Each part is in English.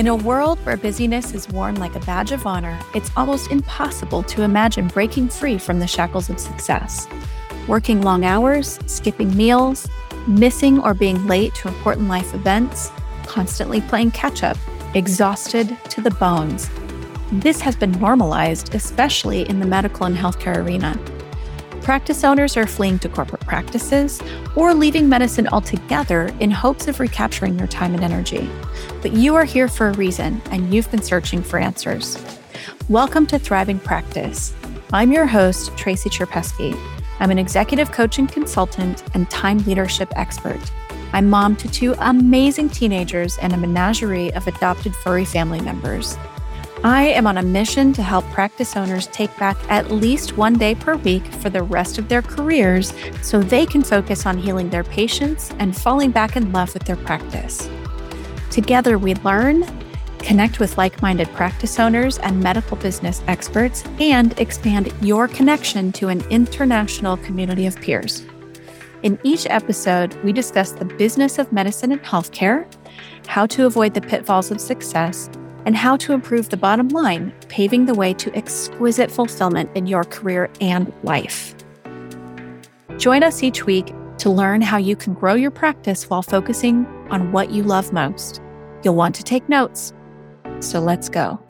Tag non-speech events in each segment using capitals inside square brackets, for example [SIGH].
In a world where busyness is worn like a badge of honor, it's almost impossible to imagine breaking free from the shackles of success. Working long hours, skipping meals, missing or being late to important life events, constantly playing catch up, exhausted to the bones. This has been normalized, especially in the medical and healthcare arena. Practice owners are fleeing to corporate practices or leaving medicine altogether in hopes of recapturing their time and energy. But you are here for a reason, and you've been searching for answers. Welcome to Thriving Practice. I'm your host, Tracy Cherpeski. I'm an executive coaching consultant and time leadership expert. I'm mom to two amazing teenagers and a menagerie of adopted furry family members. I am on a mission to help practice owners take back at least one day per week for the rest of their careers so they can focus on healing their patients and falling back in love with their practice. Together, we learn, connect with like minded practice owners and medical business experts, and expand your connection to an international community of peers. In each episode, we discuss the business of medicine and healthcare, how to avoid the pitfalls of success, and how to improve the bottom line, paving the way to exquisite fulfillment in your career and life. Join us each week to learn how you can grow your practice while focusing on what you love most. You'll want to take notes. So let's go.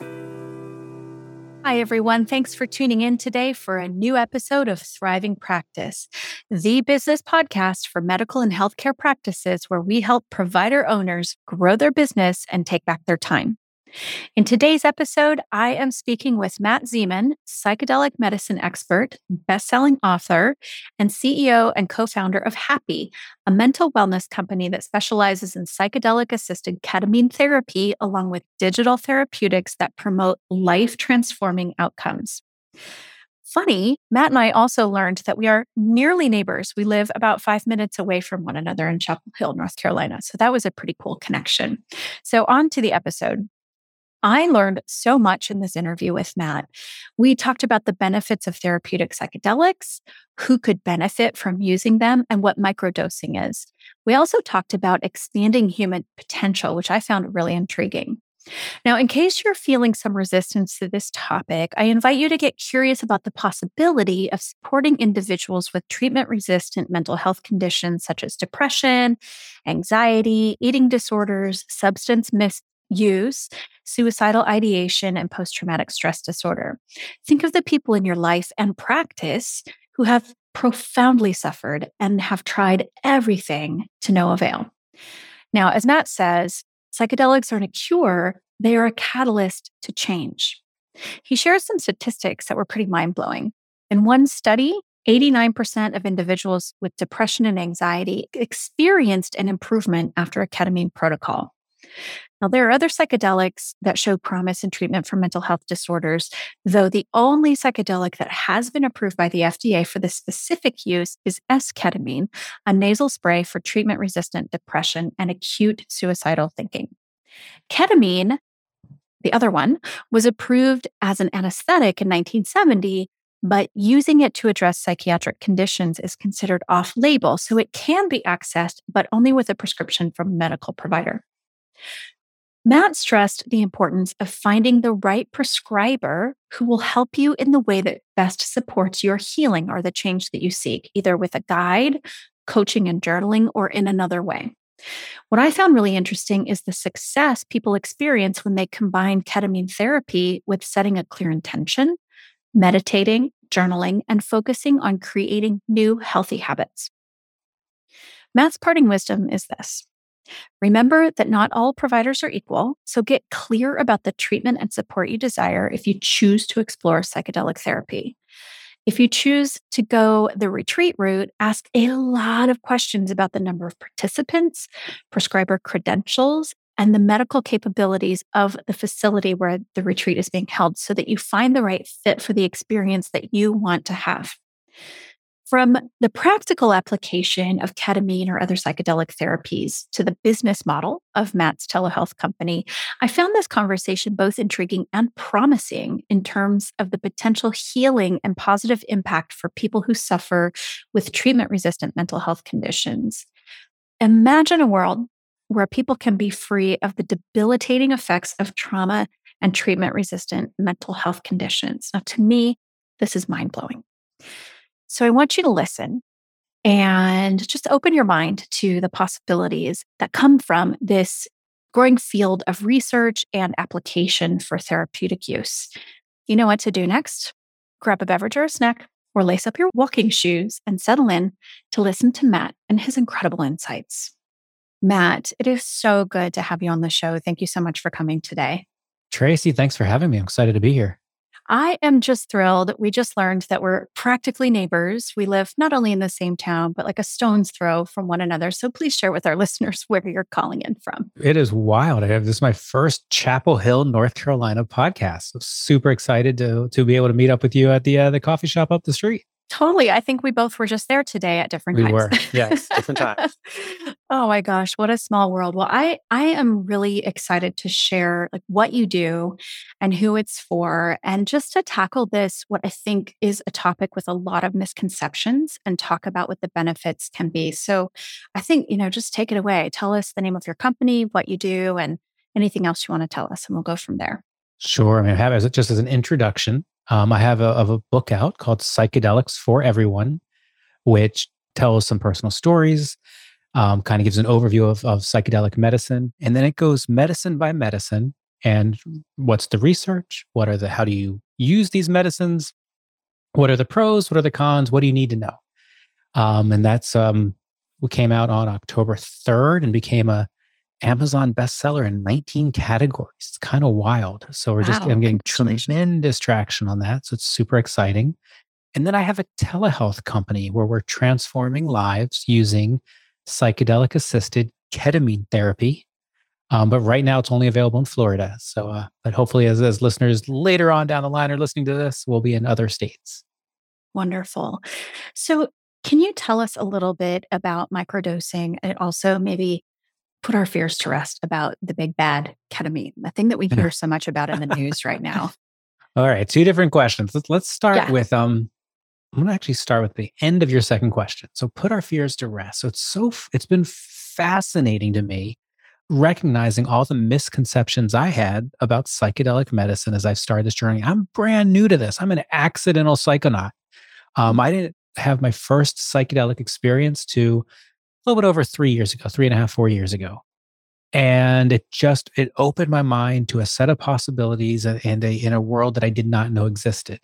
Hi, everyone. Thanks for tuning in today for a new episode of Thriving Practice, the business podcast for medical and healthcare practices where we help provider owners grow their business and take back their time. In today's episode, I am speaking with Matt Zemon, psychedelic medicine expert, best-selling author, and CEO and co-founder of Happy, a mental wellness company that specializes in psychedelic-assisted ketamine therapy along with digital therapeutics that promote life-transforming outcomes. Funny, Matt and I also learned that we are nearly neighbors. We live about five minutes away from one another in Chapel Hill, North Carolina. So that was a pretty cool connection. So, on to the episode. I learned so much in this interview with Matt. We talked about the benefits of therapeutic psychedelics, who could benefit from using them, and what microdosing is. We also talked about expanding human potential, which I found really intriguing. Now, in case you're feeling some resistance to this topic, I invite you to get curious about the possibility of supporting individuals with treatment resistant mental health conditions such as depression, anxiety, eating disorders, substance mis- use, suicidal ideation, and post traumatic stress disorder. Think of the people in your life and practice who have profoundly suffered and have tried everything to no avail. Now, as Matt says, psychedelics aren't a cure, they are a catalyst to change. He shares some statistics that were pretty mind blowing. In one study, 89% of individuals with depression and anxiety experienced an improvement after a ketamine protocol. Now, there are other psychedelics that show promise in treatment for mental health disorders, though the only psychedelic that has been approved by the FDA for this specific use is S-ketamine, a nasal spray for treatment resistant depression and acute suicidal thinking. Ketamine, the other one, was approved as an anesthetic in 1970, but using it to address psychiatric conditions is considered off label, so it can be accessed, but only with a prescription from a medical provider. Matt stressed the importance of finding the right prescriber who will help you in the way that best supports your healing or the change that you seek, either with a guide, coaching and journaling, or in another way. What I found really interesting is the success people experience when they combine ketamine therapy with setting a clear intention, meditating, journaling, and focusing on creating new healthy habits. Matt's parting wisdom is this Remember that not all providers are equal, so get clear about the treatment and support you desire if you choose to explore psychedelic therapy. If you choose to go the retreat route, ask a lot of questions about the number of participants, prescriber credentials, and the medical capabilities of the facility where the retreat is being held so that you find the right fit for the experience that you want to have. From the practical application of ketamine or other psychedelic therapies to the business model of Matt's telehealth company, I found this conversation both intriguing and promising in terms of the potential healing and positive impact for people who suffer with treatment resistant mental health conditions. Imagine a world where people can be free of the debilitating effects of trauma and treatment resistant mental health conditions. Now, to me, this is mind blowing. So I want you to listen and just open your mind to the possibilities that come from this growing field of research and application for therapeutic use. You know what to do next? Grab a beverage or a snack, or lace up your walking shoes and settle in to listen to Matt and his incredible insights. Matt, it is so good to have you on the show. Thank you so much for coming today. Tracy, thanks for having me. I'm excited to be here. I am just thrilled. We just learned that we're practically neighbors. We live not only in the same town, but like a stone's throw from one another. So please share with our [LAUGHS] listeners where you're calling in from. It is wild. I have this is my first Chapel Hill, North Carolina podcast. Super excited to to be able to meet up with you at the uh, the coffee shop up the street. Totally. I think we both were just there today at different times. we times. were. Yes, different times. [LAUGHS] oh my gosh, what a small world. Well, I I am really excited to share like what you do and who it's for and just to tackle this what I think is a topic with a lot of misconceptions and talk about what the benefits can be. So, I think, you know, just take it away. Tell us the name of your company, what you do and anything else you want to tell us and we'll go from there. Sure. I mean, I have as just as an introduction, um, I have a, of a book out called Psychedelics for Everyone, which tells some personal stories, um, kind of gives an overview of, of psychedelic medicine, and then it goes medicine by medicine and what's the research, what are the how do you use these medicines, what are the pros, what are the cons, what do you need to know, um, and that's um, we came out on October third and became a Amazon bestseller in 19 categories. It's kind of wild. So we're just, wow, I'm getting tremendous traction on that. So it's super exciting. And then I have a telehealth company where we're transforming lives using psychedelic assisted ketamine therapy. Um, but right now it's only available in Florida. So, uh, but hopefully, as, as listeners later on down the line are listening to this, we'll be in other states. Wonderful. So, can you tell us a little bit about microdosing and also maybe put our fears to rest about the big bad ketamine, the thing that we hear so much about in the news right now. [LAUGHS] All right, two different questions. Let's let's start yeah. with um I'm going to actually start with the end of your second question. So put our fears to rest. So it's so it's been fascinating to me recognizing all the misconceptions I had about psychedelic medicine as I've started this journey. I'm brand new to this. I'm an accidental psychonaut. Um, I didn't have my first psychedelic experience to a little bit over three years ago, three and a half, four years ago. And it just it opened my mind to a set of possibilities and a in a world that I did not know existed.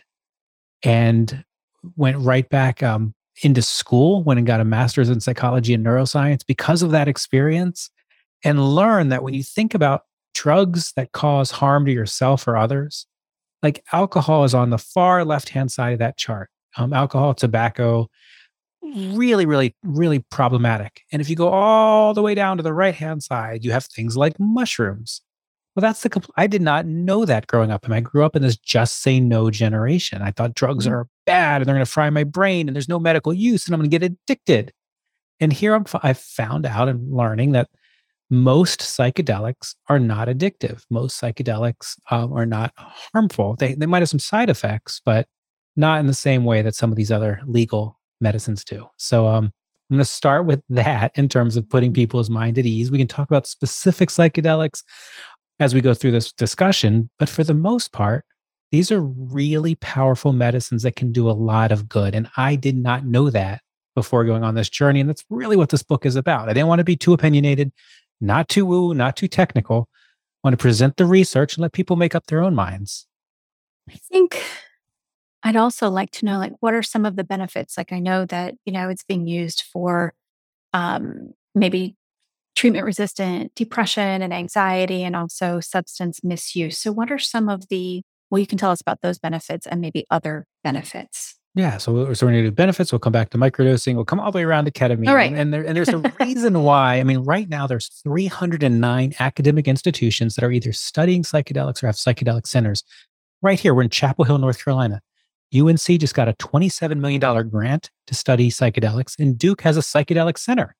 And went right back um, into school, went and got a master's in psychology and neuroscience because of that experience, and learned that when you think about drugs that cause harm to yourself or others, like alcohol is on the far left hand side of that chart. Um, alcohol, tobacco, really, really, really problematic. And if you go all the way down to the right hand side, you have things like mushrooms. Well, that's the, compl- I did not know that growing up. And I grew up in this just say no generation. I thought drugs mm-hmm. are bad and they're going to fry my brain and there's no medical use and I'm going to get addicted. And here I'm, I found out and learning that most psychedelics are not addictive. Most psychedelics um, are not harmful. They, they might have some side effects, but not in the same way that some of these other legal medicines do. So um, I'm going to start with [LAUGHS] that in terms of putting people's mind at ease. We can talk about specific psychedelics as we go through this discussion, but for the most part, these are really powerful medicines that can do a lot of good. And I did not know that before going on this journey. And that's really what this book is about. I didn't want to be too opinionated, not too woo, not too technical. I want to present the research and let people make up their own minds. I think I'd also like to know, like, what are some of the benefits? Like, I know that, you know, it's being used for um, maybe treatment resistant depression and anxiety and also substance misuse. So, what are some of the, well, you can tell us about those benefits and maybe other benefits. Yeah. So, so we're going to do benefits. We'll come back to microdosing. We'll come all the way around to ketamine. All right. And, and, there, and there's a [LAUGHS] reason why. I mean, right now, there's 309 academic institutions that are either studying psychedelics or have psychedelic centers. Right here, we're in Chapel Hill, North Carolina. UNC just got a $27 million grant to study psychedelics, and Duke has a psychedelic center.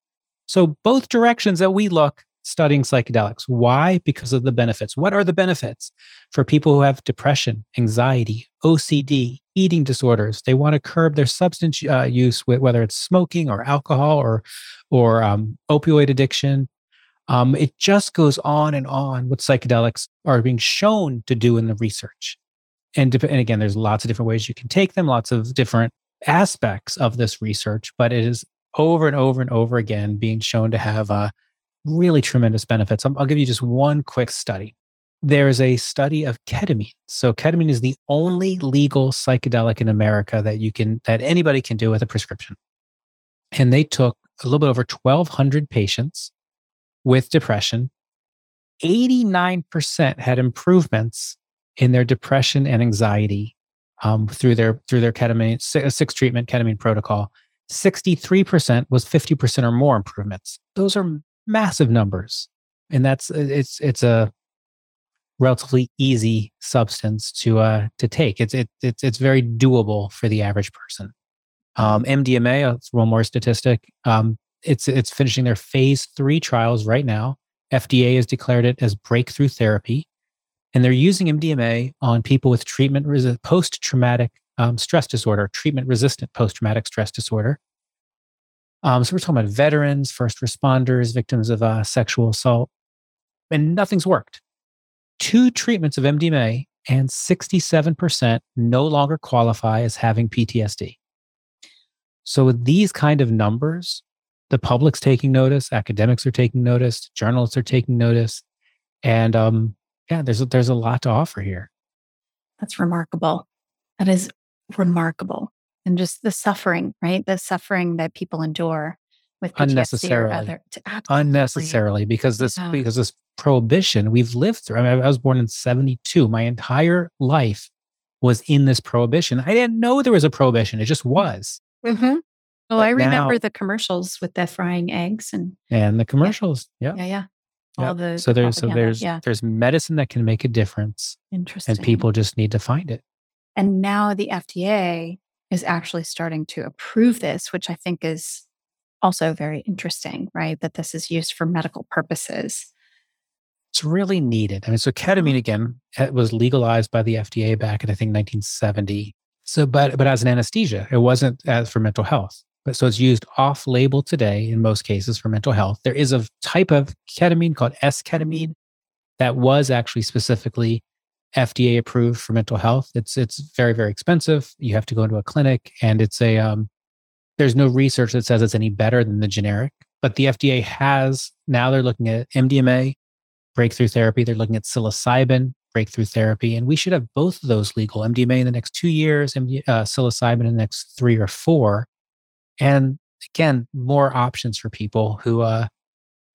So, both directions that we look studying psychedelics. Why? Because of the benefits. What are the benefits for people who have depression, anxiety, OCD, eating disorders? They want to curb their substance uh, use, whether it's smoking or alcohol or, or um, opioid addiction. Um, it just goes on and on what psychedelics are being shown to do in the research. And, and again, there's lots of different ways you can take them, lots of different aspects of this research, but it is over and over and over again being shown to have uh, really tremendous benefits. I'll, I'll give you just one quick study. There is a study of ketamine. So ketamine is the only legal psychedelic in America that you can that anybody can do with a prescription. And they took a little bit over 1200 patients with depression. 89% had improvements in their depression and anxiety um, through their through their ketamine six treatment ketamine protocol. 63% was 50% or more improvements. Those are massive numbers. And that's it's it's a relatively easy substance to uh to take. It's it, it's it's very doable for the average person. Um, MDMA, it's one more statistic. Um, it's it's finishing their phase three trials right now. FDA has declared it as breakthrough therapy, and they're using MDMA on people with treatment resi- post traumatic um, stress disorder, treatment resistant post traumatic stress disorder. Um, so we're talking about veterans, first responders, victims of uh, sexual assault, and nothing's worked. Two treatments of MDMA and 67% no longer qualify as having PTSD. So with these kind of numbers, the public's taking notice, academics are taking notice, journalists are taking notice, and um, yeah, there's a, there's a lot to offer here. That's remarkable. That is remarkable and just the suffering, right? The suffering that people endure with PTSD unnecessarily, other, unnecessarily, because this yeah. because this prohibition we've lived through. I, mean, I was born in '72. My entire life was in this prohibition. I didn't know there was a prohibition. It just was. Mm-hmm. Well, I remember now, the commercials with the frying eggs and and the commercials. Yeah, yeah, yeah. All the so there's so there's yeah. there's medicine that can make a difference. Interesting. And people just need to find it. And now the FDA is actually starting to approve this, which I think is also very interesting, right? That this is used for medical purposes. It's really needed. I mean, so mm. ketamine again was legalized by the FDA back in I think 1970. So, but but as an anesthesia, it wasn't as for mental health. But so it's used off-label today in most cases for mental health. There is a type of ketamine called S-ketamine that was actually specifically FDA approved for mental health. It's it's very very expensive. You have to go into a clinic, and it's a um, there's no research that says it's any better than the generic. But the FDA has now they're looking at MDMA breakthrough therapy. They're looking at psilocybin breakthrough therapy, and we should have both of those legal. MDMA in the next two years, MD, uh, psilocybin in the next three or four, and again more options for people who uh,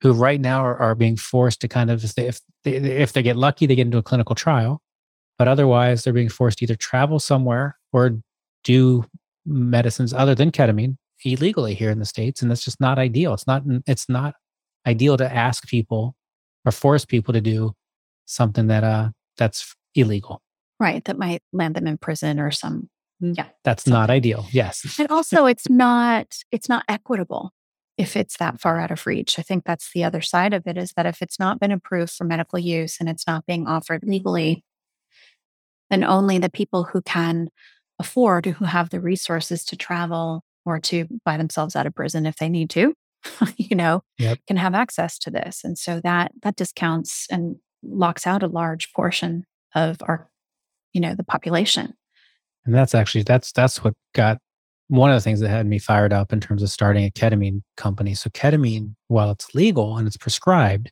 who right now are, are being forced to kind of if they, if they, get lucky they get into a clinical trial. But otherwise they're being forced to either travel somewhere or do medicines other than ketamine illegally here in the states. And that's just not ideal. It's not it's not ideal to ask people or force people to do something that uh that's illegal. Right. That might land them in prison or some Mm, yeah that's not ideal yes and also it's not it's not equitable if it's that far out of reach. I think that's the other side of it is that if it's not been approved for medical use and it's not being offered legally, then only the people who can afford, who have the resources to travel or to buy themselves out of prison if they need to, [LAUGHS] you know, yep. can have access to this. And so that that discounts and locks out a large portion of our, you know, the population. And that's actually that's that's what got one of the things that had me fired up in terms of starting a ketamine company. So, ketamine, while it's legal and it's prescribed,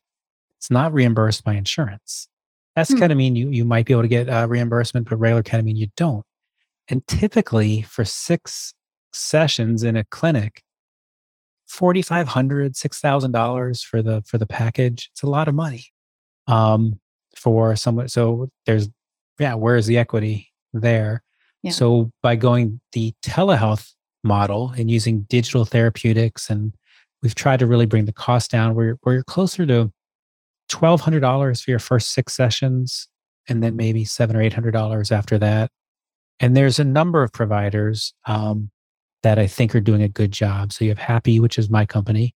it's not reimbursed by insurance. S hmm. ketamine, you, you might be able to get uh, reimbursement, but regular ketamine, you don't. And typically, for six sessions in a clinic, $4,500, $6,000 for the, for the package. It's a lot of money um, for someone. So, there's, yeah, where's the equity there? So by going the telehealth model and using digital therapeutics, and we've tried to really bring the cost down. Where where you're closer to twelve hundred dollars for your first six sessions, and then maybe seven or eight hundred dollars after that. And there's a number of providers um, that I think are doing a good job. So you have Happy, which is my company,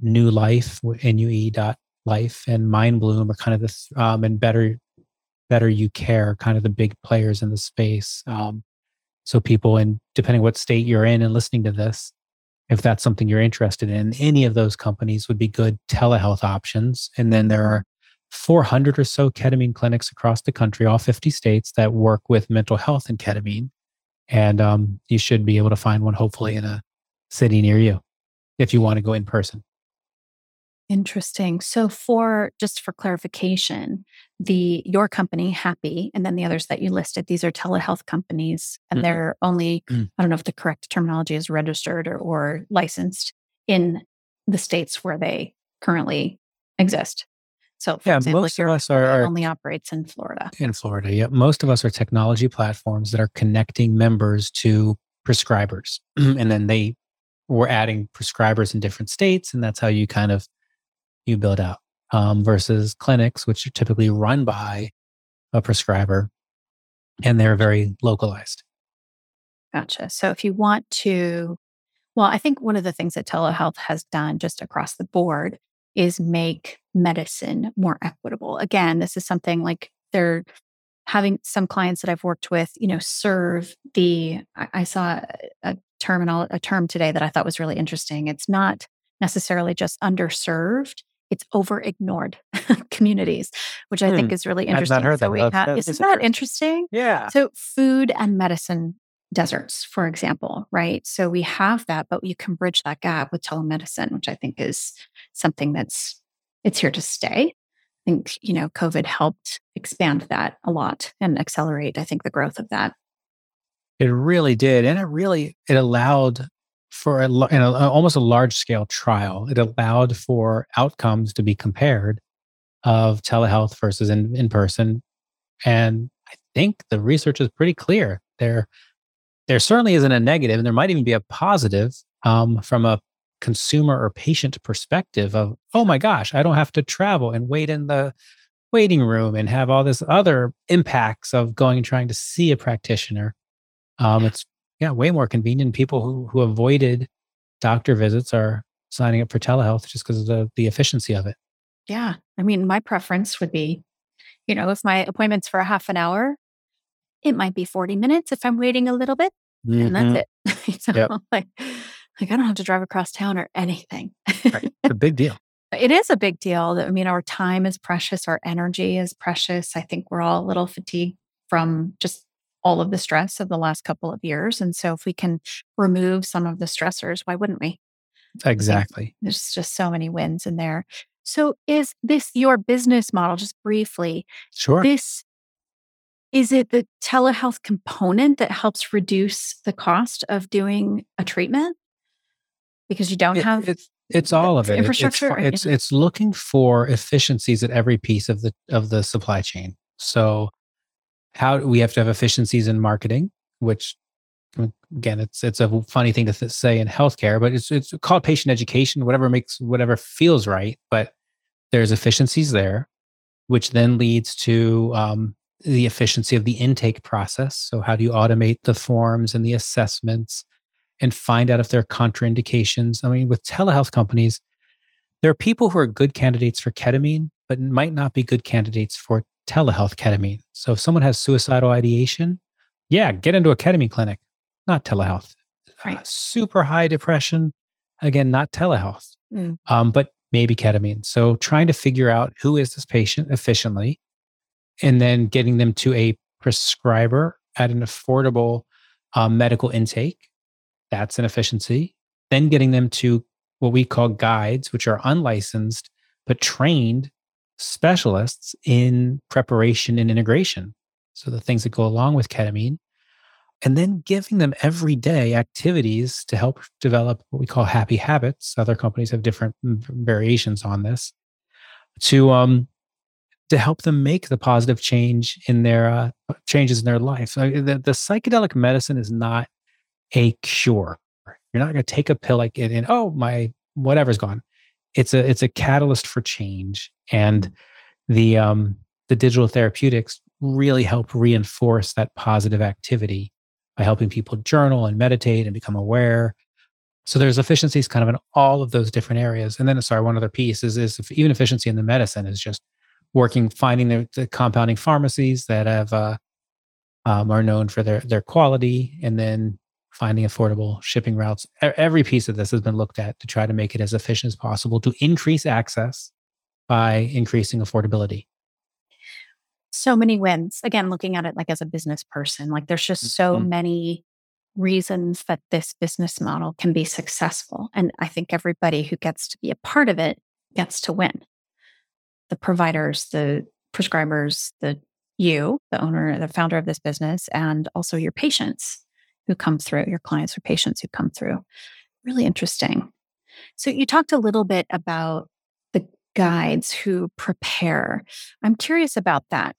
Nue Life, N-U-E dot life, and Mindbloom are kind of this, um, and Better Better You Care, kind of the big players in the space. Um, so people, and depending what state you're in and listening to this, if that's something you're interested in. Any of those companies would be good telehealth options. And then there are 400 or so ketamine clinics across the country, all 50 states, that work with mental health and ketamine. And um, you should be able to find one, hopefully, in a city near you if you want to go in person. Interesting. So for just for clarification, the your company Happy and then the others that you listed, these are telehealth companies and mm-hmm. they're only mm. I don't know if the correct terminology is registered or, or licensed in the states where they currently exist. So yeah, example, most of us are, are, only operates in Florida. In Florida, yeah. Most of us are technology platforms that are connecting members to prescribers. [CLEARS THROAT] and then they were adding prescribers in different states. And that's how you kind of you build out um, versus clinics, which are typically run by a prescriber and they're very localized. Gotcha. So if you want to, well, I think one of the things that telehealth has done just across the board is make medicine more equitable. Again, this is something like they're having some clients that I've worked with, you know, serve the, I, I saw a terminal, a term today that I thought was really interesting. It's not necessarily just underserved it's over ignored [LAUGHS] communities, which I hmm. think is really interesting. I've not heard so that. Ha- isn't that interesting? Yeah. So food and medicine deserts, for example, right? So we have that, but you can bridge that gap with telemedicine, which I think is something that's it's here to stay. I think, you know, COVID helped expand that a lot and accelerate, I think, the growth of that. It really did. And it really it allowed for a, in a, almost a large scale trial, it allowed for outcomes to be compared of telehealth versus in, in person. And I think the research is pretty clear. There, there certainly isn't a negative, and there might even be a positive um, from a consumer or patient perspective of, oh my gosh, I don't have to travel and wait in the waiting room and have all this other impacts of going and trying to see a practitioner. Um, it's yeah, way more convenient. People who, who avoided doctor visits are signing up for telehealth just because of the, the efficiency of it. Yeah. I mean, my preference would be, you know, if my appointment's for a half an hour, it might be 40 minutes if I'm waiting a little bit. Mm-hmm. And that's mm-hmm. it. [LAUGHS] so yep. like, like I don't have to drive across town or anything. right. It's a big deal. [LAUGHS] It is a big deal. I mean, our time is precious, our energy is precious. I think we're all a little fatigued from just all of the stress of the last couple of years. And so if we can remove some of the stressors, why wouldn't we? Exactly. There's just so many wins in there. So is this your business model just briefly? Sure. This is it the telehealth component that helps reduce the cost of doing a treatment? Because you don't it, have it's it's all of it. Infrastructure. It's, it's, it's looking for efficiencies at every piece of the of the supply chain. So how we have to have efficiencies in marketing, which again, it's it's a funny thing to th- say in healthcare, but it's it's called patient education, whatever makes whatever feels right. But there's efficiencies there, which then leads to um, the efficiency of the intake process. So how do you automate the forms and the assessments and find out if there are contraindications? I mean, with telehealth companies, there are people who are good candidates for ketamine, but might not be good candidates for telehealth ketamine. So if someone has suicidal ideation, yeah, get into a ketamine clinic, not telehealth. Right. Uh, super high depression, again, not telehealth, mm. um, but maybe ketamine. So trying to figure out who is this patient efficiently and then getting them to a prescriber at an affordable uh, medical intake. That's an efficiency. Then getting them to what we call guides, which are unlicensed but trained specialists in preparation and integration. So the things that go along with ketamine. And then giving them everyday activities to help develop what we call happy habits. Other companies have different variations on this to um, to help them make the positive change in their uh, changes in their life. So the, the psychedelic medicine is not a cure. You're not going to take a pill like it and oh my whatever's gone it's a it's a catalyst for change and the um the digital therapeutics really help reinforce that positive activity by helping people journal and meditate and become aware. So there's efficiencies kind of in all of those different areas. And then sorry one other piece is, is even efficiency in the medicine is just working finding the, the compounding pharmacies that have uh, um, are known for their their quality and then finding affordable shipping routes. Every piece of this has been looked at to try to make it as efficient as possible to increase access by increasing affordability. So many wins. Again, looking at it like as a business person, like there's just so mm-hmm. many reasons that this business model can be successful. And I think everybody who gets to be a part of it gets to win. The providers, the prescribers, the you, the owner, the founder of this business, and also your patients who come through, your clients or patients who come through. Really interesting. So you talked a little bit about the guides who prepare. I'm curious about that.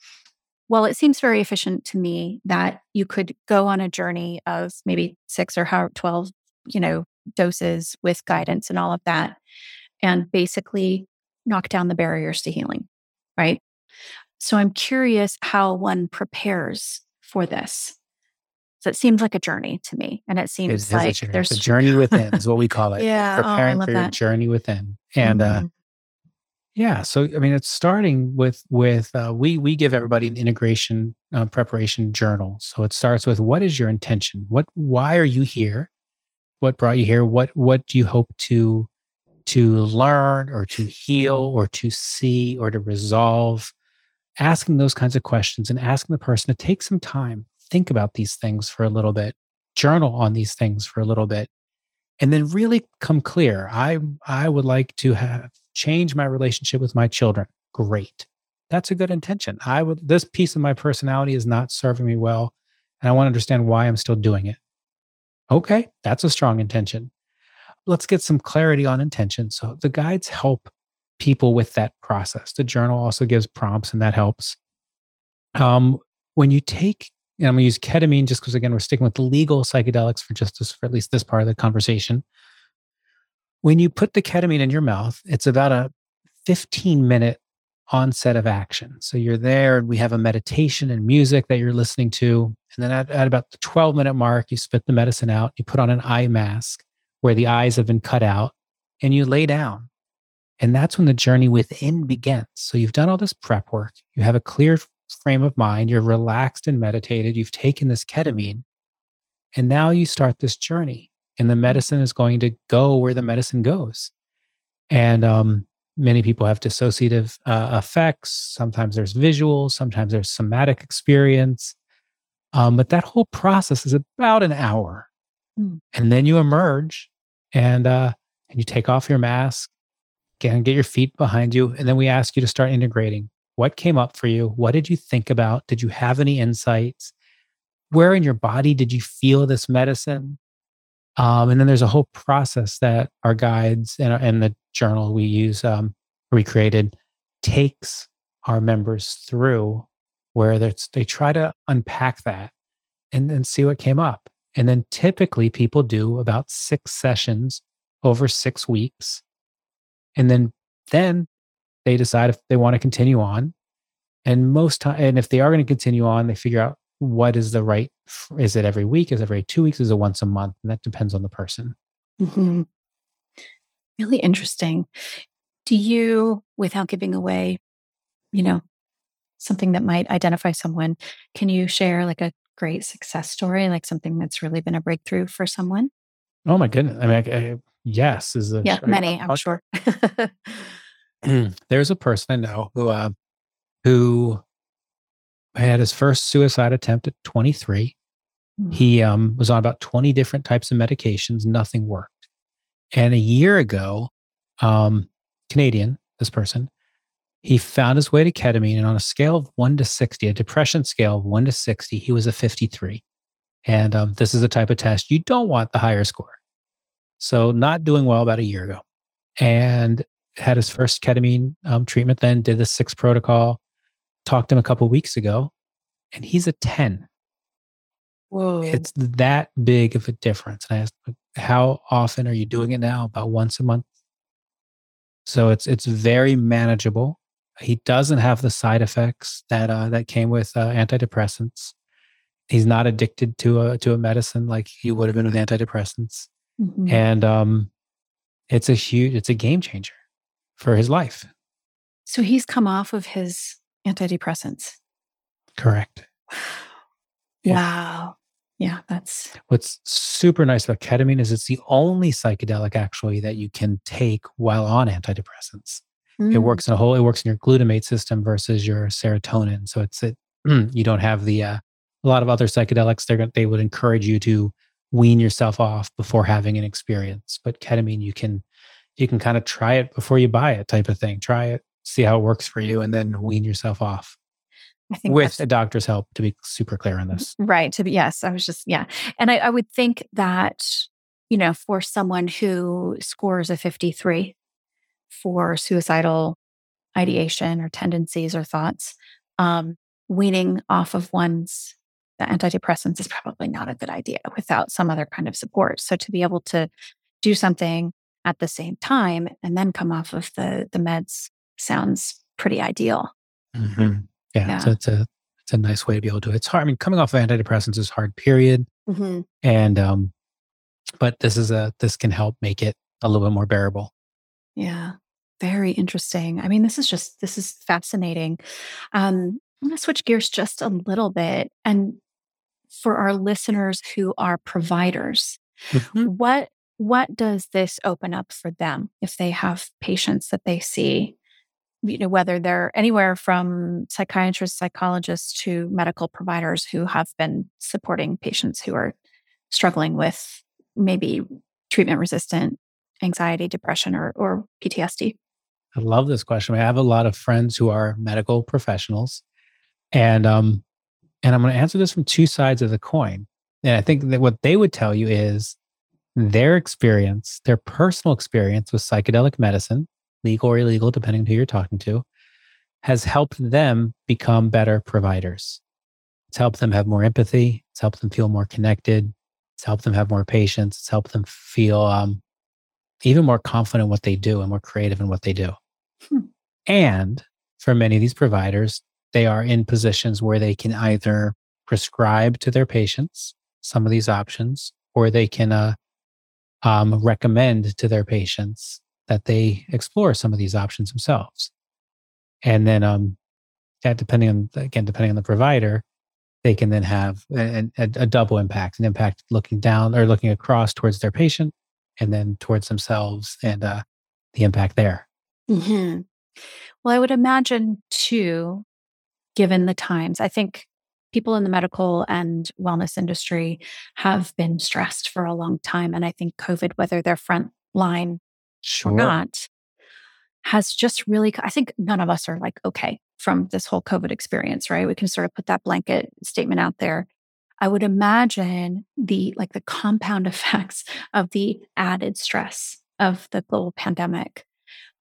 Well, it seems very efficient to me that you could go on a journey of maybe six or how 12, you know, doses with guidance and all of that, and basically knock down the barriers to healing, right? So I'm curious how one prepares for this. So it seems like a journey to me. And it seems it like a there's a journey within is what we call it. yeah. Preparing oh, for that. your journey within. And mm-hmm. uh yeah, so I mean, it's starting with with uh, we we give everybody an integration uh, preparation journal. So it starts with what is your intention? What why are you here? What brought you here? What what do you hope to to learn or to heal or to see or to resolve? Asking those kinds of questions and asking the person to take some time, think about these things for a little bit, journal on these things for a little bit, and then really come clear. I I would like to have change my relationship with my children. Great. That's a good intention. I would, this piece of my personality is not serving me well. And I want to understand why I'm still doing it. Okay. That's a strong intention. Let's get some clarity on intention. So the guides help people with that process. The journal also gives prompts and that helps. Um, when you take, and I'm going to use ketamine just because, again, we're sticking with legal psychedelics for just this, for at least this part of the conversation. When you put the ketamine in your mouth, it's about a 15 minute onset of action. So you're there and we have a meditation and music that you're listening to. And then at, at, about the 12 minute mark, you spit the medicine out, you put on an eye mask where the eyes have been cut out, and you lay down. And that's when the journey within begins. So you've done all this prep work, you have a clear frame of mind, you're relaxed and meditated, you've taken this ketamine, and now you start this journey and the medicine is going to go where the medicine goes. And um, many people have dissociative uh, effects. Sometimes there's visual, sometimes there's somatic experience. Um, but that whole process is about an hour. Mm. And then you emerge and, uh, and you take off your mask, and get your feet behind you. And then we ask you to start integrating. What came up for you? What did you think about? Did you have any insights? Where in your body did you feel this medicine? Um, and then there's a whole process that our guides and, and the journal we use, um, we created, takes our members through where they try to unpack that and then see what came up. And then typically people do about six sessions over six weeks. And then then they decide if they want to continue on. And most time and if they are going to continue on, they figure out what is the right is it every week is it every two weeks is it once a month? And that depends on the person. Mm-hmm. really interesting. Do you without giving away you know something that might identify someone can you share like a great success story like something that's really been a breakthrough for someone? Oh my goodness i mean I, I, yes is a yeah many i'm sure [LAUGHS] there's a person i know who uh who had his first suicide attempt at 23. Mm-hmm. He um, was on about 20 different types of medications. Nothing worked. And a year ago, um, Canadian, this person, he found his way to ketamine. And on a scale of one to 60, a depression scale of one to 60, he was a 53. And um, this is the type of test you don't want the higher score. So, not doing well about a year ago. And had his first ketamine um, treatment, then did the six protocol, talked to him a couple weeks ago, and he's a 10. Whoa. It's that big of a difference. And I asked, how often are you doing it now? About once a month. So it's it's very manageable. He doesn't have the side effects that uh, that came with uh, antidepressants. He's not addicted to a to a medicine like he would have been with antidepressants. Mm-hmm. And um, it's a huge, it's a game changer for his life. So he's come off of his antidepressants. Correct. [SIGHS] Wow. Yeah, that's what's super nice about ketamine is it's the only psychedelic actually that you can take while on antidepressants. Mm. It works in a whole. It works in your glutamate system versus your serotonin. So it's it. [CLEARS THROAT] you don't have the uh, a lot of other psychedelics. They're they would encourage you to wean yourself off before having an experience. But ketamine, you can you can kind of try it before you buy it, type of thing. Try it, see how it works for you, and then wean yourself off. I think with a doctor's help to be super clear on this. Right. To be yes, I was just yeah, and I, I would think that you know for someone who scores a fifty three for suicidal ideation or tendencies or thoughts, um, weaning off of one's the antidepressants is probably not a good idea without some other kind of support. So to be able to do something at the same time and then come off of the the meds sounds pretty ideal. Mm-hmm. Yeah, yeah. So it's a it's a nice way to be able to. It's hard. I mean, coming off of antidepressants is hard. Period. Mm-hmm. And um, but this is a this can help make it a little bit more bearable. Yeah. Very interesting. I mean, this is just this is fascinating. Um, I'm going to switch gears just a little bit and for our listeners who are providers, mm-hmm. what what does this open up for them if they have patients that they see? You know whether they're anywhere from psychiatrists psychologists to medical providers who have been supporting patients who are struggling with maybe treatment resistant anxiety depression or, or ptsd i love this question. I have a lot of friends who are medical professionals and um and I'm going to answer this from two sides of the coin. And I think that what they would tell you is their experience, their personal experience with psychedelic medicine, legal or illegal, depending on who you're talking to, has helped them become better providers. It's helped them have more empathy. It's helped them feel more connected. It's helped them have more patience. It's helped them feel um, even more confident in what they do and more creative in what they do. Hmm. And for many of these providers, they are in positions where they can either prescribe to their patients some of these options, or they can uh, um, recommend to their patients that they explore some of these options themselves. And then, um, depending on again, depending on the provider, they can then have a, a, a double impact: an impact looking down or looking across towards their patient, and then towards themselves, and uh, the impact there. Mm-hmm. Well, I would imagine too given the times. I think people in the medical and wellness industry have been stressed for a long time. And I think COVID, whether they're front line sure. or not, has just really, I think none of us are like, okay, from this whole COVID experience, right? We can sort of put that blanket statement out there. I would imagine the like the compound [LAUGHS] effects of the added stress of the global pandemic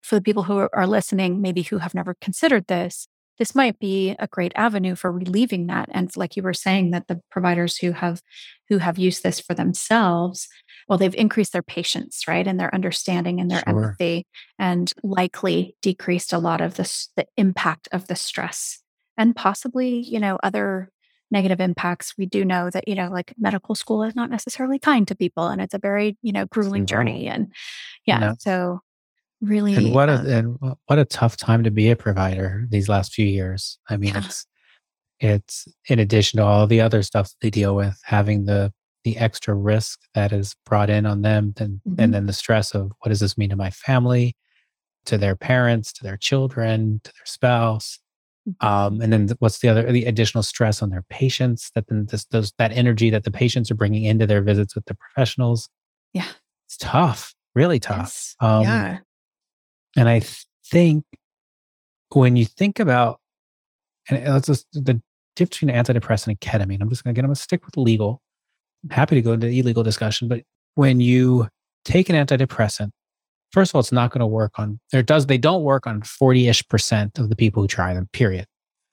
for the people who are listening, maybe who have never considered this, this might be a great avenue for relieving that and like you were saying that the providers who have who have used this for themselves well they've increased their patience right and their understanding and their sure. empathy and likely decreased a lot of this the impact of the stress and possibly you know other negative impacts we do know that you know like medical school is not necessarily kind to people and it's a very you know grueling journey and yeah no. so really and what a um, and what a tough time to be a provider these last few years i mean yeah. it's it's in addition to all the other stuff they deal with having the the extra risk that is brought in on them then mm-hmm. and then the stress of what does this mean to my family to their parents to their children to their spouse mm-hmm. um, and then what's the other the additional stress on their patients that then this those that energy that the patients are bringing into their visits with the professionals yeah it's tough really tough yes. um, yeah and I think when you think about, and let's just, the difference between antidepressant and ketamine, I'm just going to get, I'm going to stick with legal. I'm happy to go into the illegal discussion, but when you take an antidepressant, first of all, it's not going to work on, or does, they don't work on 40 ish percent of the people who try them, period.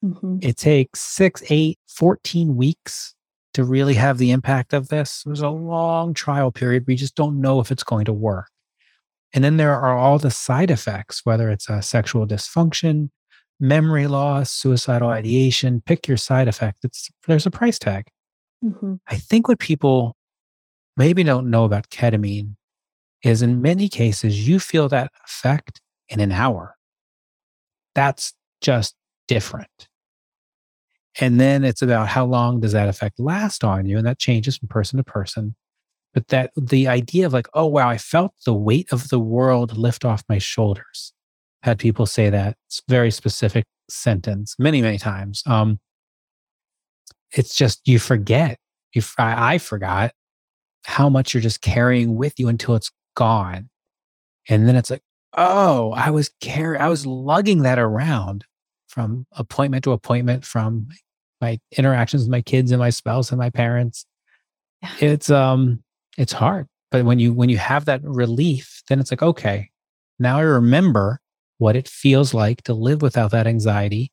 Mm-hmm. It takes six, eight, 14 weeks to really have the impact of this. There's a long trial period. We just don't know if it's going to work. And then there are all the side effects, whether it's a sexual dysfunction, memory loss, suicidal ideation, pick your side effect. It's, there's a price tag. Mm-hmm. I think what people maybe don't know about ketamine is in many cases, you feel that effect in an hour. That's just different. And then it's about how long does that effect last on you? And that changes from person to person. But that the idea of like, oh, wow, I felt the weight of the world lift off my shoulders. Had people say that very specific sentence many, many times. Um, it's just you forget. You, I, I forgot how much you're just carrying with you until it's gone. And then it's like, oh, I was carrying, I was lugging that around from appointment to appointment, from my interactions with my kids and my spouse and my parents. It's um, it's hard. But when you when you have that relief, then it's like, okay, now I remember what it feels like to live without that anxiety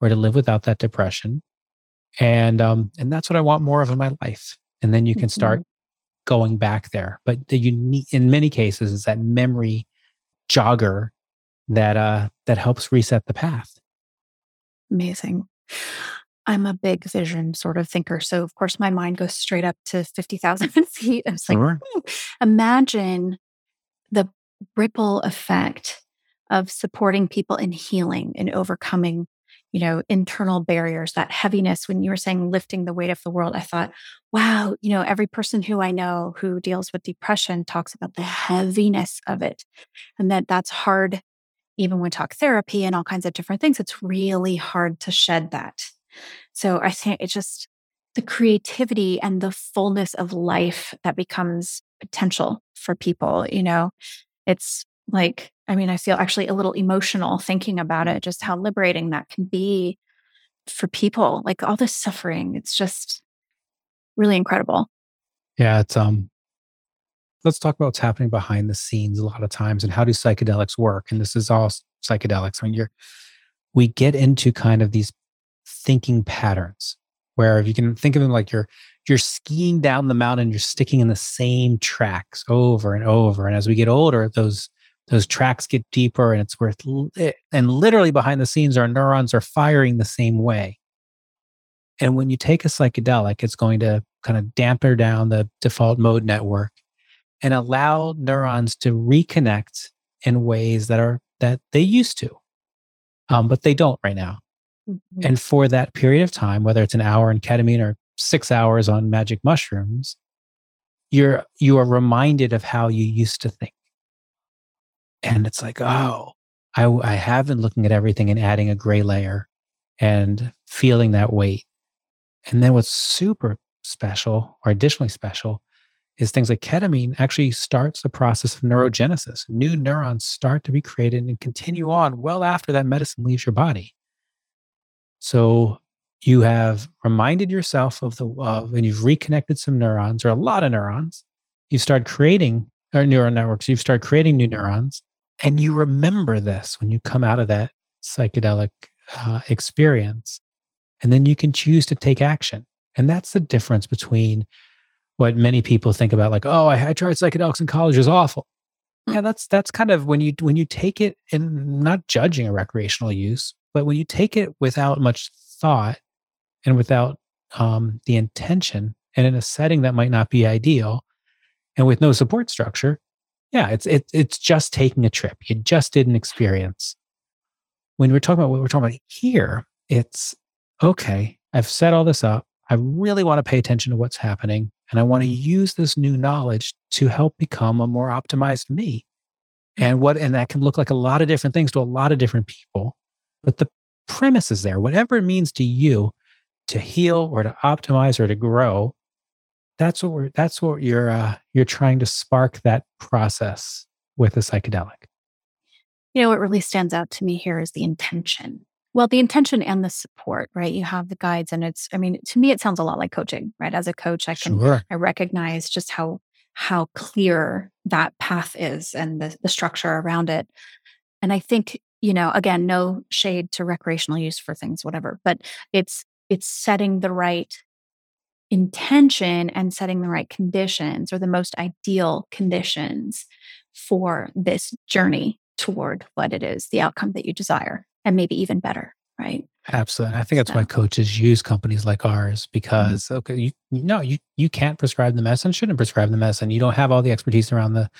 or to live without that depression. And um, and that's what I want more of in my life. And then you can start mm-hmm. going back there. But the unique in many cases is that memory jogger that uh that helps reset the path. Amazing. I'm a big vision sort of thinker. So, of course, my mind goes straight up to 50,000 [LAUGHS] feet. I was like, sure. hmm, imagine the ripple effect of supporting people in healing and overcoming, you know, internal barriers, that heaviness. When you were saying lifting the weight of the world, I thought, wow, you know, every person who I know who deals with depression talks about the heaviness of it and that that's hard even when talk therapy and all kinds of different things, it's really hard to shed that. So I think it's just the creativity and the fullness of life that becomes potential for people. You know, it's like, I mean, I feel actually a little emotional thinking about it, just how liberating that can be for people. Like all this suffering, it's just really incredible. Yeah, it's um let's talk about what's happening behind the scenes a lot of times and how do psychedelics work and this is all psychedelics when you're we get into kind of these thinking patterns where if you can think of them like you're you're skiing down the mountain you're sticking in the same tracks over and over and as we get older those those tracks get deeper and it's worth and literally behind the scenes our neurons are firing the same way. And when you take a psychedelic it's going to kind of damper down the default mode network and allow neurons to reconnect in ways that are that they used to um, but they don't right now mm-hmm. and for that period of time whether it's an hour in ketamine or six hours on magic mushrooms you're you are reminded of how you used to think and it's like oh i i have been looking at everything and adding a gray layer and feeling that weight and then what's super special or additionally special is things like ketamine actually starts the process of neurogenesis. New neurons start to be created and continue on well after that medicine leaves your body. So you have reminded yourself of the of, and you've reconnected some neurons or a lot of neurons. You start creating or neural networks. You've started creating new neurons, and you remember this when you come out of that psychedelic uh, experience, and then you can choose to take action. And that's the difference between what many people think about like oh I, I tried psychedelics in college is awful mm. yeah that's that's kind of when you when you take it and not judging a recreational use but when you take it without much thought and without um, the intention and in a setting that might not be ideal and with no support structure yeah it's it, it's just taking a trip you just did an experience when we're talking about what we're talking about here it's okay i've set all this up i really want to pay attention to what's happening and I want to use this new knowledge to help become a more optimized me. And what, and that can look like a lot of different things to a lot of different people. But the premise is there. Whatever it means to you to heal or to optimize or to grow, that's what we're, that's what you're, uh, you're trying to spark that process with a psychedelic. You know, what really stands out to me here is the intention well, the intention and the support, right? You have the guides, and it's, I mean, to me, it sounds a lot like coaching, right? As a coach, I can, sure. I recognize just how, how clear that path is and the, the structure around it. And I think, you know, again, no shade to recreational use for things, whatever, but it's, it's setting the right intention and setting the right conditions or the most ideal conditions for this journey toward what it is, the outcome that you desire and maybe even better, right? Absolutely. I think that's so. why coaches use companies like ours mm-hmm. because mm-hmm. okay, you no, you you can't prescribe the medicine, shouldn't prescribe the medicine. You don't have all the expertise around the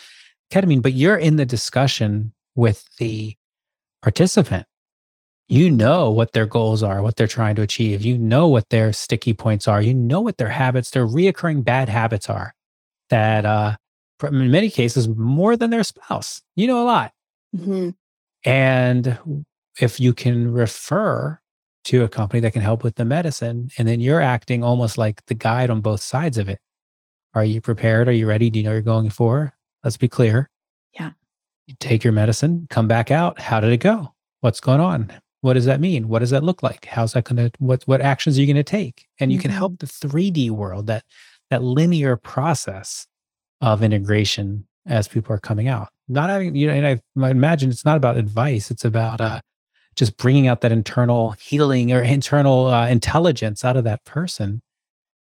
ketamine, but you're in the discussion with the participant. you know what their goals are, what they're trying to achieve. You know what their sticky points are. You know what their habits, their reoccurring bad habits are that, uh, in many cases, more than their spouse. You know a lot. Mm-hmm. And if you can refer to a company that can help with the medicine, and then you're acting almost like the guide on both sides of it. Are you prepared? Are you ready? Do you know you're going for? Let's be clear. You take your medicine, come back out. How did it go? What's going on? What does that mean? What does that look like? How's that going to, what, what actions are you going to take? And you mm-hmm. can help the 3D world, that, that linear process of integration as people are coming out. Not having, you know, and I, I imagine it's not about advice. It's about, uh, just bringing out that internal healing or internal uh, intelligence out of that person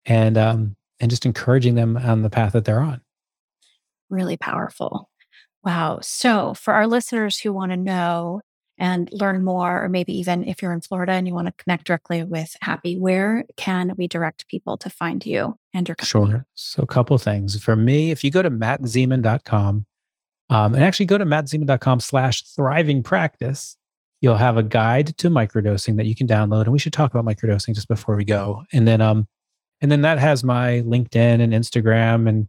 and um and just encouraging them on the path that they're on really powerful wow so for our listeners who want to know and learn more or maybe even if you're in florida and you want to connect directly with happy where can we direct people to find you and your company? sure so a couple things for me if you go to mattzemon.com um, and actually go to mattzemon.com slash thriving practice you'll have a guide to microdosing that you can download. And we should talk about microdosing just before we go. And then, um, and then that has my LinkedIn and Instagram and,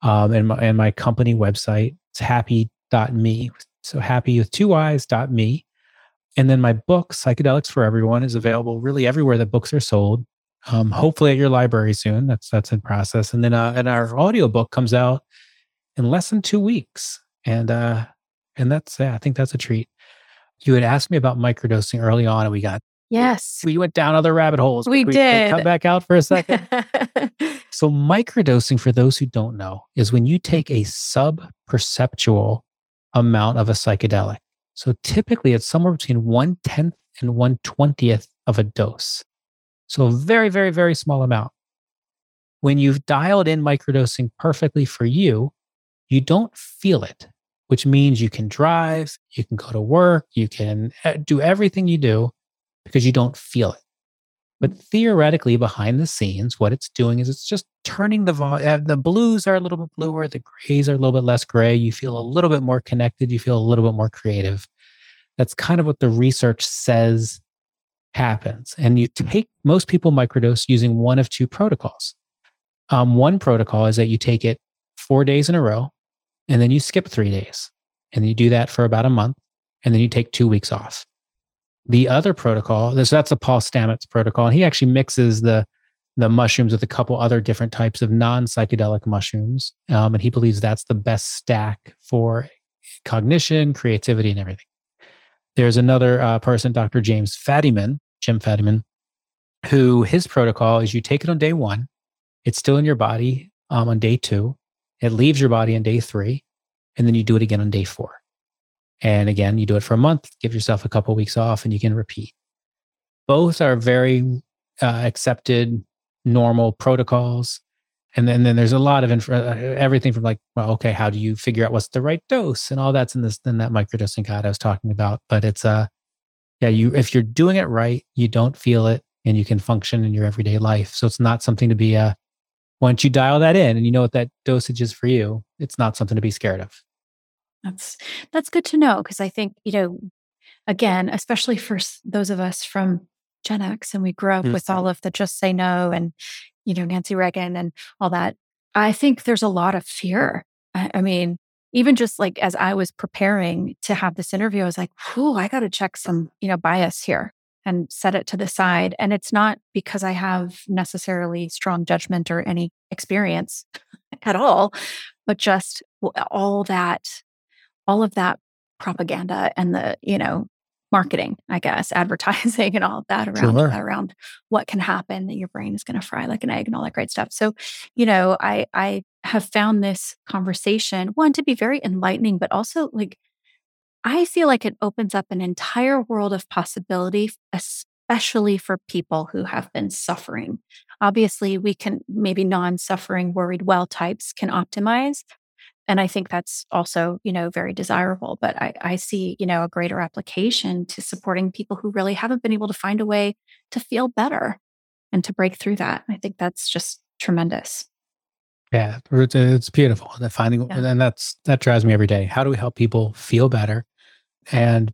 um, and my, and my company website. It's happy.me. So happy with two eyes dot me. And then my book, Psychedelics for Everyone, is available really everywhere that books are sold. Um, hopefully at your library soon. That's that's in process. And then uh, and our audio book comes out in less than two weeks. And uh, and that's yeah, I think that's a treat. You had asked me about microdosing early on, and we got yes, we went down other rabbit holes. We, we did. Come back out for a second. [LAUGHS] so, microdosing, for those who don't know, is when you take a sub perceptual amount of a psychedelic. So, typically, it's somewhere between one tenth and one twentieth of a dose. So, a very, very, very small amount. When you've dialed in microdosing perfectly for you, you don't feel it which means you can drive, you can go to work, you can eh, do everything you do because you don't feel it. But theoretically, behind the scenes, what it's doing is it's just turning the. Eh, the blues are a little bit bluer, the grays are a little bit less gray. You feel a little bit more connected, you feel a little bit more creative. That's kind of what the research says happens. And you take most people microdose using one of two protocols. Um, one protocol is that you take it four days in a row, and then you skip three days and you do that for about a month and then you take two weeks off the other protocol so that's the paul stamets protocol and he actually mixes the the mushrooms with a couple other different types of non-psychedelic mushrooms um, and he believes that's the best stack for cognition creativity and everything there's another uh, person dr james fadiman jim fadiman who his protocol is you take it on day one it's still in your body um, on day two it leaves your body on day three, and then you do it again on day four. And again, you do it for a month, give yourself a couple of weeks off, and you can repeat. Both are very uh, accepted, normal protocols. And then, then there's a lot of inf- uh, everything from like, well, okay, how do you figure out what's the right dose, and all that's in this in that microdosing guide I was talking about. But it's uh, yeah, you if you're doing it right, you don't feel it, and you can function in your everyday life. So it's not something to be uh, once you dial that in and you know what that dosage is for you, it's not something to be scared of. That's that's good to know because I think you know, again, especially for those of us from Gen X and we grew up mm-hmm. with all of the just say no and you know Nancy Reagan and all that. I think there's a lot of fear. I, I mean, even just like as I was preparing to have this interview, I was like, "Whew, I got to check some you know bias here." and set it to the side. And it's not because I have necessarily strong judgment or any experience [LAUGHS] at all, but just all that, all of that propaganda and the, you know, marketing, I guess, [LAUGHS] advertising and all of that around sure. around what can happen that your brain is going to fry like an egg and all that great stuff. So, you know, I I have found this conversation one to be very enlightening, but also like I feel like it opens up an entire world of possibility, especially for people who have been suffering. Obviously, we can maybe non suffering, worried well types can optimize. And I think that's also, you know, very desirable. But I, I see, you know, a greater application to supporting people who really haven't been able to find a way to feel better and to break through that. I think that's just tremendous. Yeah, it's, beautiful. And finding, yeah. and that's that drives me every day. How do we help people feel better? And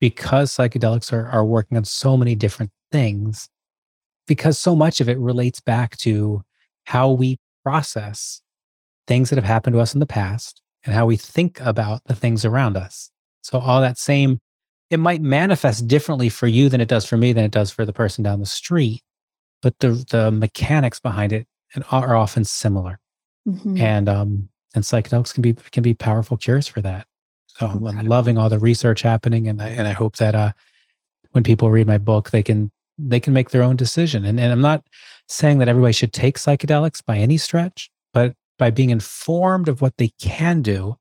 because psychedelics are, are working on so many different things, because so much of it relates back to how we process things that have happened to us in the past and how we think about the things around us. So, all that same, it might manifest differently for you than it does for me, than it does for the person down the street, but the, the mechanics behind it are often similar. Mm-hmm. And, um, and psychedelics can be, can be powerful cures for that. So I'm loving all the research happening, and I, and I hope that uh, when people read my book, they can they can make their own decision. And, and I'm not saying that everybody should take psychedelics by any stretch, but by being informed of what they can do,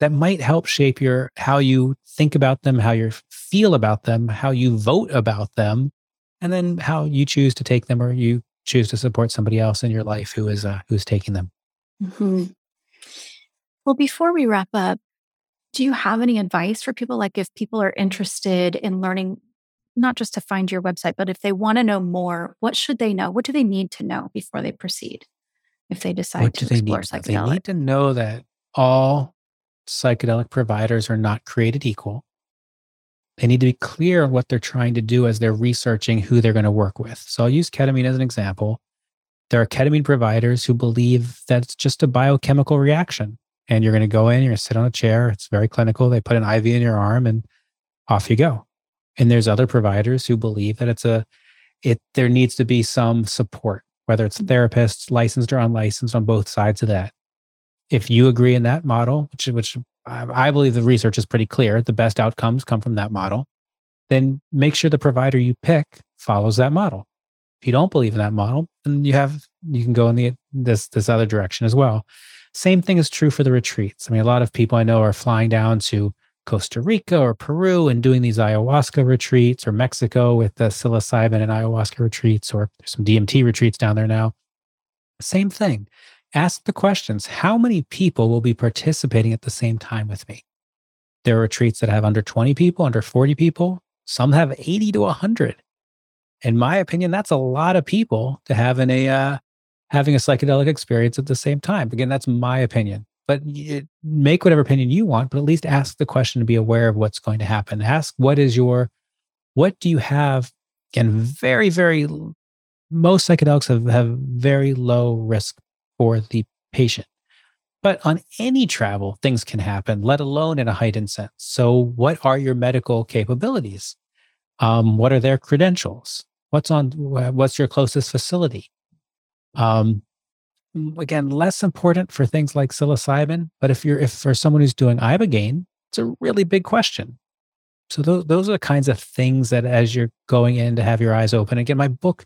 that might help shape your how you think about them, how you feel about them, how you vote about them, and then how you choose to take them or you choose to support somebody else in your life who is uh, who's taking them. Mm-hmm. Well, before we wrap up, do you have any advice for people? Like, if people are interested in learning, not just to find your website, but if they want to know more, what should they know? What do they need to know before they proceed? If they decide what to explore need? psychedelics, they need to know that all psychedelic providers are not created equal. They need to be clear what they're trying to do as they're researching who they're going to work with. So I'll use ketamine as an example. There are ketamine providers who believe that it's just a biochemical reaction and you're going to go in, you're going to sit on a chair. It's very clinical. They put an IV in your arm and off you go. And there's other providers who believe that it's a, it, there needs to be some support, whether it's therapists, licensed or unlicensed on both sides of that. If you agree in that model, which, which I believe the research is pretty clear, the best outcomes come from that model, then make sure the provider you pick follows that model. If you don't believe in that model, then you have, you can go in the, this, this other direction as well. Same thing is true for the retreats. I mean, a lot of people I know are flying down to Costa Rica or Peru and doing these ayahuasca retreats or Mexico with the psilocybin and ayahuasca retreats, or there's some DMT retreats down there now. Same thing. Ask the questions how many people will be participating at the same time with me? There are retreats that have under 20 people, under 40 people. Some have 80 to 100. In my opinion, that's a lot of people to have in a uh, having a psychedelic experience at the same time. Again, that's my opinion. But make whatever opinion you want, but at least ask the question to be aware of what's going to happen. Ask what is your, what do you have? Again, very, very, most psychedelics have, have very low risk for the patient. But on any travel, things can happen, let alone in a heightened sense. So, what are your medical capabilities? Um, what are their credentials? What's on? What's your closest facility? Um, again, less important for things like psilocybin, but if you're if for someone who's doing ibogaine, it's a really big question. So those those are the kinds of things that as you're going in to have your eyes open. Again, my book.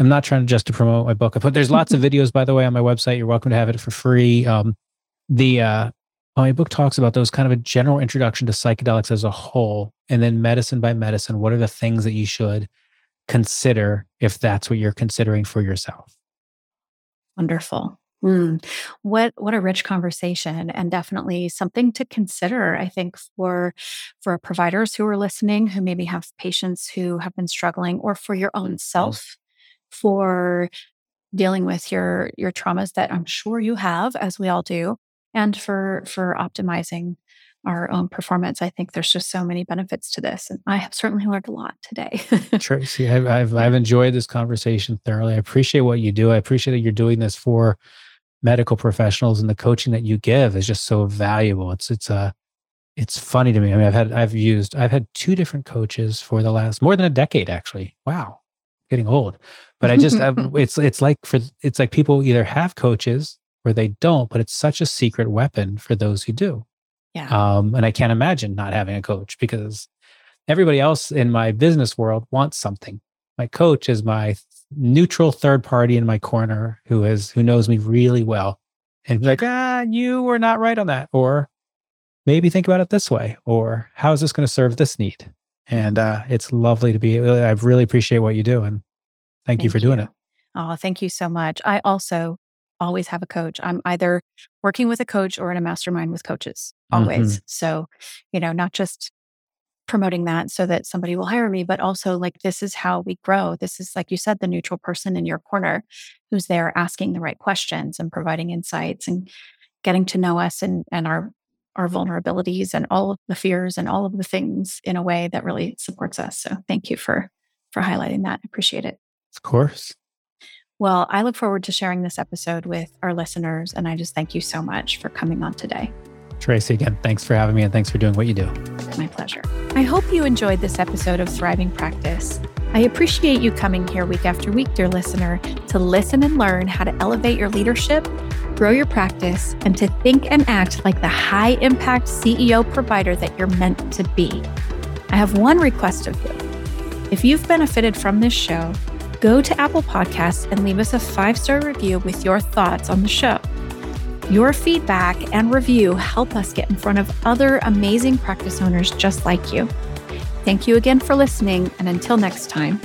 I'm not trying to just to promote my book. I put there's lots of [LAUGHS] videos, by the way, on my website. You're welcome to have it for free. Um, the uh, my book talks about those kind of a general introduction to psychedelics as a whole, and then medicine by medicine. What are the things that you should consider if that's what you're considering for yourself? Wonderful. Mm. What what a rich conversation and definitely something to consider I think for for providers who are listening who maybe have patients who have been struggling or for your own self for dealing with your your traumas that I'm sure you have as we all do and for for optimizing our own performance. I think there's just so many benefits to this, and I have certainly learned a lot today. [LAUGHS] Tracy, I've, I've, I've enjoyed this conversation thoroughly. I appreciate what you do. I appreciate that you're doing this for medical professionals, and the coaching that you give is just so valuable. It's it's a uh, it's funny to me. I mean, I've had I've used I've had two different coaches for the last more than a decade actually. Wow, getting old. But I just [LAUGHS] I've, it's it's like for it's like people either have coaches or they don't, but it's such a secret weapon for those who do. Yeah. Um, and I can't imagine not having a coach because everybody else in my business world wants something. My coach is my neutral third party in my corner who is who knows me really well and like ah you were not right on that. Or maybe think about it this way or how is this going to serve this need? And uh, it's lovely to be i really appreciate what you do and thank, thank you for doing it. Oh thank you so much. I also always have a coach. I'm either working with a coach or in a mastermind with coaches, always. Mm-hmm. So, you know, not just promoting that so that somebody will hire me, but also like this is how we grow. This is, like you said, the neutral person in your corner who's there asking the right questions and providing insights and getting to know us and, and our our vulnerabilities and all of the fears and all of the things in a way that really supports us. So thank you for for highlighting that. I appreciate it. Of course. Well, I look forward to sharing this episode with our listeners and I just thank you so much for coming on today. Tracy, again, thanks for having me and thanks for doing what you do. My pleasure. I hope you enjoyed this episode of Thriving Practice. I appreciate you coming here week after week, dear listener, to listen and learn how to elevate your leadership, grow your practice, and to think and act like the high impact CEO provider that you're meant to be. I have one request of you. If you've benefited from this show, go to Apple Podcasts and leave us a five star review with your thoughts on the show. Your feedback and review help us get in front of other amazing practice owners just like you. Thank you again for listening, and until next time.